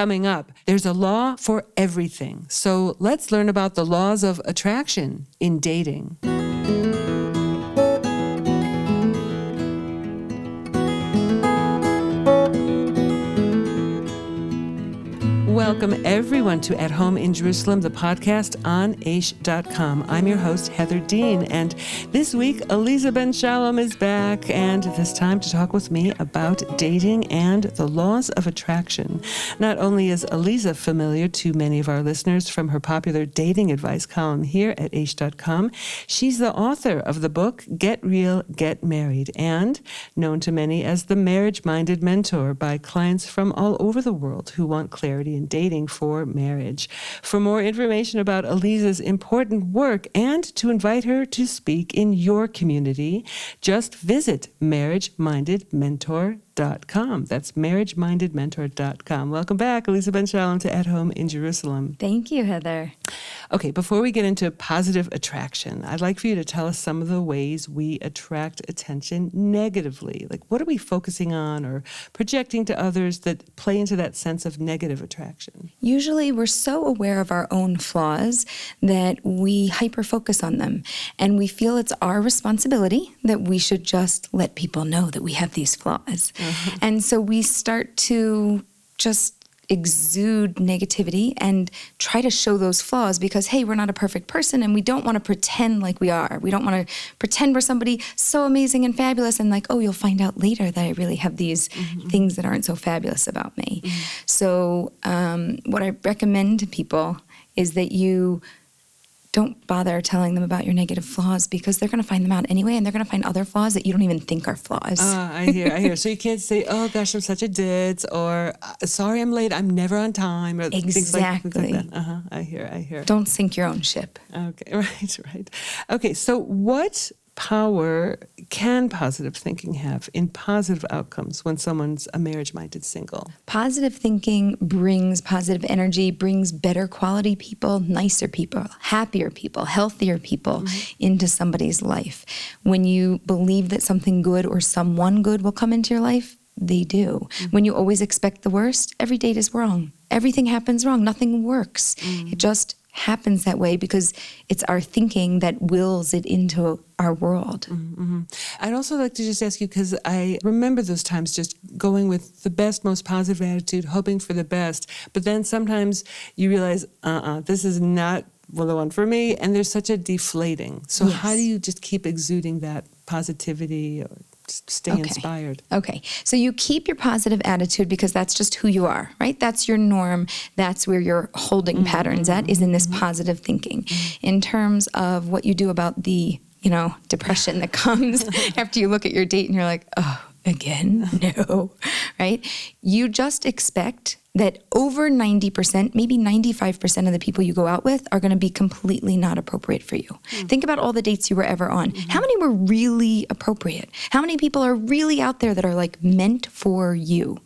Coming up, there's a law for everything. So let's learn about the laws of attraction in dating. Welcome everyone to At Home in Jerusalem, the podcast on Aish.com. I'm your host, Heather Dean, and this week, Aleeza Ben Shalom is back, and this time to talk with me about dating and the laws of attraction. Not only is Aleeza familiar to many of our listeners from her popular dating advice column here at Aish.com, she's the author of the book Get Real, Get Married, and known to many as the marriage minded mentor by clients from all over the world who want clarity in dating for marriage. For more information about Aleeza's important work and to invite her to speak in your community, just visit marriagemindedmentor.com. That's marriagemindedmentor.com. Welcome back, Aleeza Ben Shalom, to At Home in Jerusalem. Thank you, Heather. Okay, before we get into positive attraction, I'd like for you to tell us some of the ways we attract attention negatively. Like, what are we focusing on or projecting to others that play into that sense of negative attraction? Usually, we're so aware of our own flaws that we hyper focus on them. And we feel it's our responsibility that we should just let people know that we have these flaws. Mm-hmm. And so we start to just exude negativity and try to show those flaws because hey we're not a perfect person and we don't want to pretend like we are we don't want to pretend we're somebody so amazing and fabulous and like oh you'll find out later that i really have these mm-hmm. things that aren't so fabulous about me mm-hmm. so um, what i recommend to people is that you don't bother telling them about your negative flaws because they're going to find them out anyway and they're going to find other flaws that you don't even think are flaws. Uh, I hear, I hear. So you can't say, oh gosh, I'm such a ditz or uh, sorry, I'm late, I'm never on time. Or exactly. Things like, like uh-huh. I hear, I hear. Don't sink your own ship. Okay, right, right. Okay, so what power can positive thinking have in positive outcomes when someone's a marriage minded single? Positive thinking brings positive energy, brings better quality people, nicer people, happier people, healthier people mm-hmm. into somebody's life. When you believe that something good or someone good will come into your life, they do. Mm-hmm. When you always expect the worst, every date is wrong. Everything happens wrong. Nothing works. Mm-hmm. It just happens that way because it's our thinking that wills it into our world. Mm-hmm. I'd also like to just ask you because I remember those times just going with the best, most positive attitude, hoping for the best. But then sometimes you realize, uh uh-uh, uh this is not well, the one for me. And there's such a deflating. So, yes. how do you just keep exuding that positivity? Or stay okay. inspired. Okay. So you keep your positive attitude because that's just who you are, right? That's your norm. That's where your holding mm-hmm. patterns at is in this mm-hmm. positive thinking. Mm-hmm. In terms of what you do about the, you know, depression that comes after you look at your date and you're like, oh, again? No. Right? You just expect that over 90%, maybe 95% of the people you go out with are going to be completely not appropriate for you. Mm. Think about all the dates you were ever on. Mm-hmm. How many were really appropriate? How many people are really out there that are like meant for you?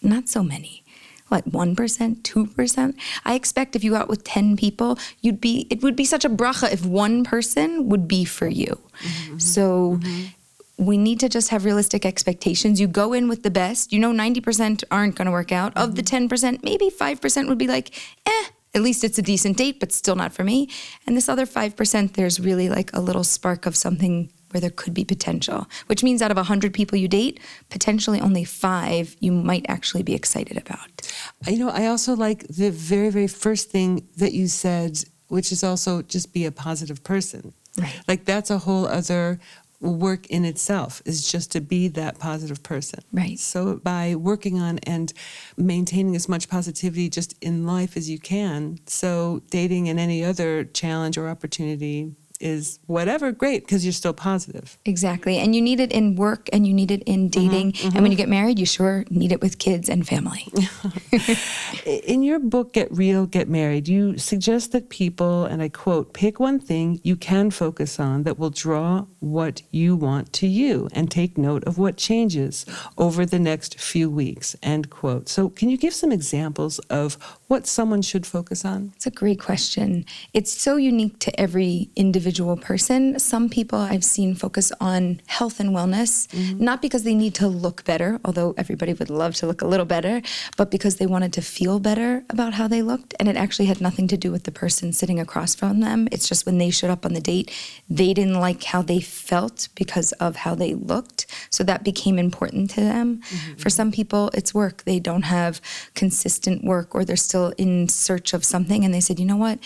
Not so many. What, 1%, 2%? I expect if you go out with 10 people, you'd be it would be such a bracha if one person would be for you. Mm-hmm. So mm-hmm we need to just have realistic expectations. You go in with the best. You know 90% aren't going to work out. Of the 10%, mm-hmm. maybe 5% would be like, eh, at least it's a decent date, but still not for me. And this other 5%, there's really like a little spark of something where there could be potential, which means out of 100 people you date, potentially only five you might actually be excited about. You know, I also like the very, very first thing that you said, which is also just be a positive person. Right. Like that's a whole other work in itself is just to be that positive person. Right. So by working on and maintaining as much positivity just in life as you can, so dating and any other challenge or opportunity is whatever great because you're still positive exactly and you need it in work and you need it in mm-hmm, dating mm-hmm, mm-hmm. and when you get married you sure need it with kids and family in your book, Get Real, Get Married, you suggest that people, and I quote, pick one thing you can focus on that will draw what you want to you and take note of what changes over the next few weeks, end quote. So, can you give some examples of what someone should focus on? It's a great question. It's so unique to every individual person. Some people I've seen focus on health and wellness, mm-hmm. not because they need to look better, although everybody would love to look a little better, but because they wanted to feel better about how they looked. And it actually had nothing to do with the person sitting across from them. It's just when they showed up on the date, they didn't like how they felt because of how they looked. So that became important to them. Mm-hmm. For some people, it's work. They don't have consistent work or they're still in search of something. And they said, you know what?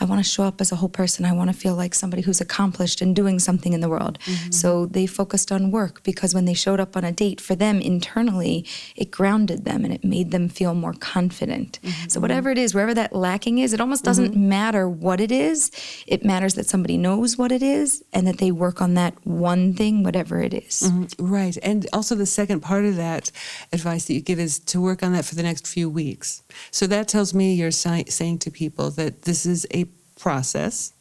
I want to show up as a whole person. I want to feel like somebody who's accomplished and doing something in the world. Mm-hmm. So they focused on work because when they showed up on a date, for them internally, it grounded them and it made them feel more confident. Mm-hmm. So whatever it is, wherever that lacking is, it almost doesn't mm-hmm. matter what it is. It matters that somebody knows what it is and that they work on that one thing, whatever it is. Mm-hmm. Right. And also the second part of that advice that you give is to work on that for the next few weeks. So that tells me you're si- saying to people that this is a process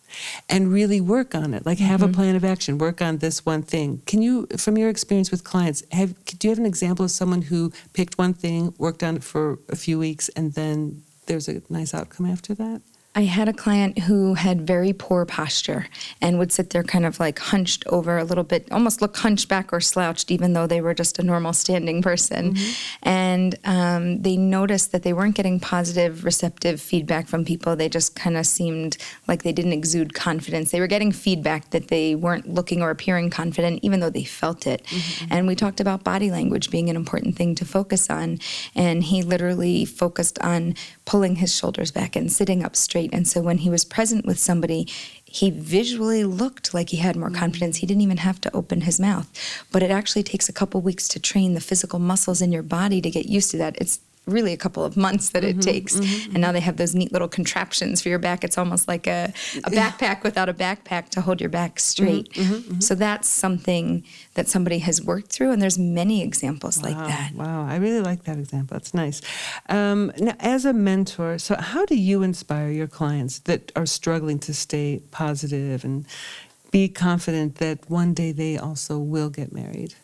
and really work on it. Like have mm-hmm. a plan of action work on this one thing. Can you from your experience with clients have do you have an example of someone who picked one thing worked on it for a few weeks and then there's a nice outcome after that I had a client who had very poor posture and would sit there kind of like hunched over a little bit, almost look hunchback or slouched, even though they were just a normal standing person. Mm-hmm. And um, they noticed that they weren't getting positive, receptive feedback from people. They just kind of seemed like they didn't exude confidence. They were getting feedback that they weren't looking or appearing confident, even though they felt it. Mm-hmm. And we talked about body language being an important thing to focus on. And he literally focused on pulling his shoulders back and sitting up straight. And so when he was present with somebody, he visually looked like he had more mm-hmm. confidence. He didn't even have to open his mouth. But it actually takes a couple weeks to train the physical muscles in your body to get used to that. It's really a couple of months that mm-hmm, it takes. Mm-hmm, and now they have those neat little contraptions for your back. It's almost like a, a backpack without a backpack to hold your back straight. Mm-hmm, mm-hmm, mm-hmm. so that's something that somebody has worked through, and there's many examples wow, like that. Wow, I really like that example. That's nice. Um, now, as a mentor, so how do you inspire your clients that are struggling to stay positive and be confident that one day they also will get married?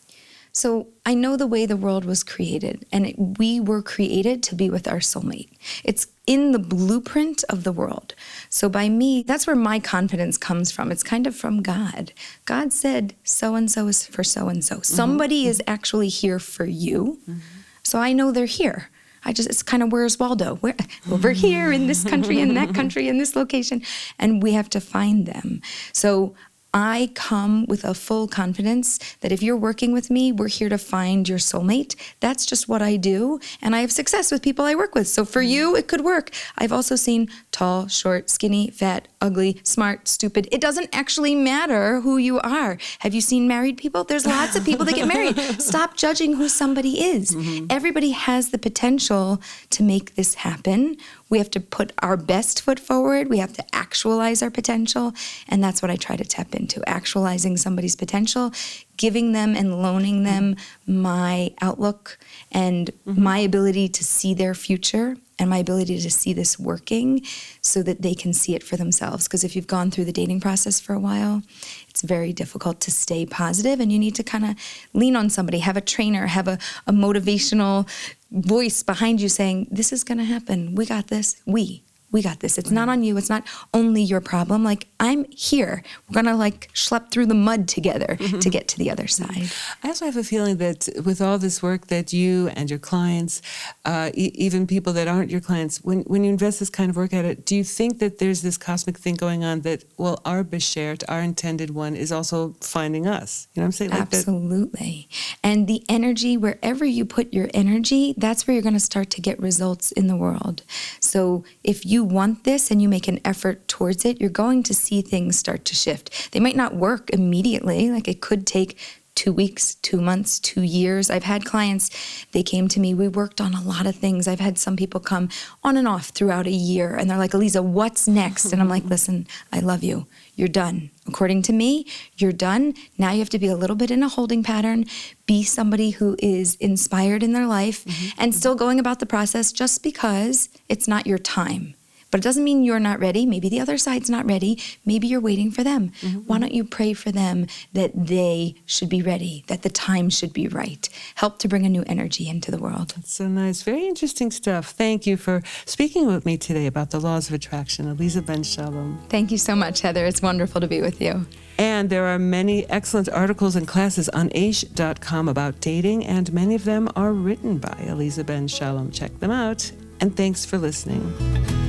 So I know the way the world was created, and it, we were created to be with our soulmate. It's in the blueprint of the world. So by me, that's where my confidence comes from. It's kind of from God. God said, so and so is for so and so. Somebody mm-hmm. is actually here for you. Mm-hmm. So I know they're here. I just, it's kind of where's Waldo? Where, over here in this country, in that country, in this location. And we have to find them. So I come with a full confidence that if you're working with me, we're here to find your soulmate. That's just what I do. And I have success with people I work with. So for you, it could work. I've also seen tall, short, skinny, fat, ugly, smart, stupid. It doesn't actually matter who you are. Have you seen married people? There's lots of people that get married. Stop judging who somebody is. Mm-hmm. Everybody has the potential to make this happen. We have to put our best foot forward. We have to actualize our potential. And that's what I try to tap into actualizing somebody's potential, giving them and loaning them my outlook and mm-hmm. my ability to see their future and my ability to see this working so that they can see it for themselves. Because if you've gone through the dating process for a while, it's very difficult to stay positive and you need to kind of lean on somebody, have a trainer, have a, a motivational voice behind you saying, This is going to happen. We got this. We we got this. It's not on you. It's not only your problem. Like, I'm here. We're going to like schlep through the mud together mm-hmm. to get to the other side. I also have a feeling that with all this work that you and your clients, uh, e- even people that aren't your clients, when, when you invest this kind of work at it, do you think that there's this cosmic thing going on that, well, our Beshert, our intended one, is also finding us? You know what I'm saying? Like Absolutely. That. And the energy, wherever you put your energy, that's where you're going to start to get results in the world. So if you want this and you make an effort towards it, you're going to see things start to shift. They might not work immediately, like it could take two weeks, two months, two years. I've had clients, they came to me, we worked on a lot of things. I've had some people come on and off throughout a year, and they're like, Aleeza, what's next? And I'm like, listen, I love you. You're done. According to me, you're done. Now you have to be a little bit in a holding pattern, be somebody who is inspired in their life, mm-hmm. and still going about the process just because it's not your time. But it doesn't mean you're not ready. Maybe the other side's not ready. Maybe you're waiting for them. Mm-hmm. Why don't you pray for them that they should be ready, that the time should be right? Help to bring a new energy into the world. That's so nice. Very interesting stuff. Thank you for speaking with me today about the laws of attraction. Aleeza Ben Shalom. Thank you so much, Heather. It's wonderful to be with you. And there are many excellent articles and classes on aish.com about dating, and many of them are written by Aleeza Ben Shalom. Check them out. And thanks for listening.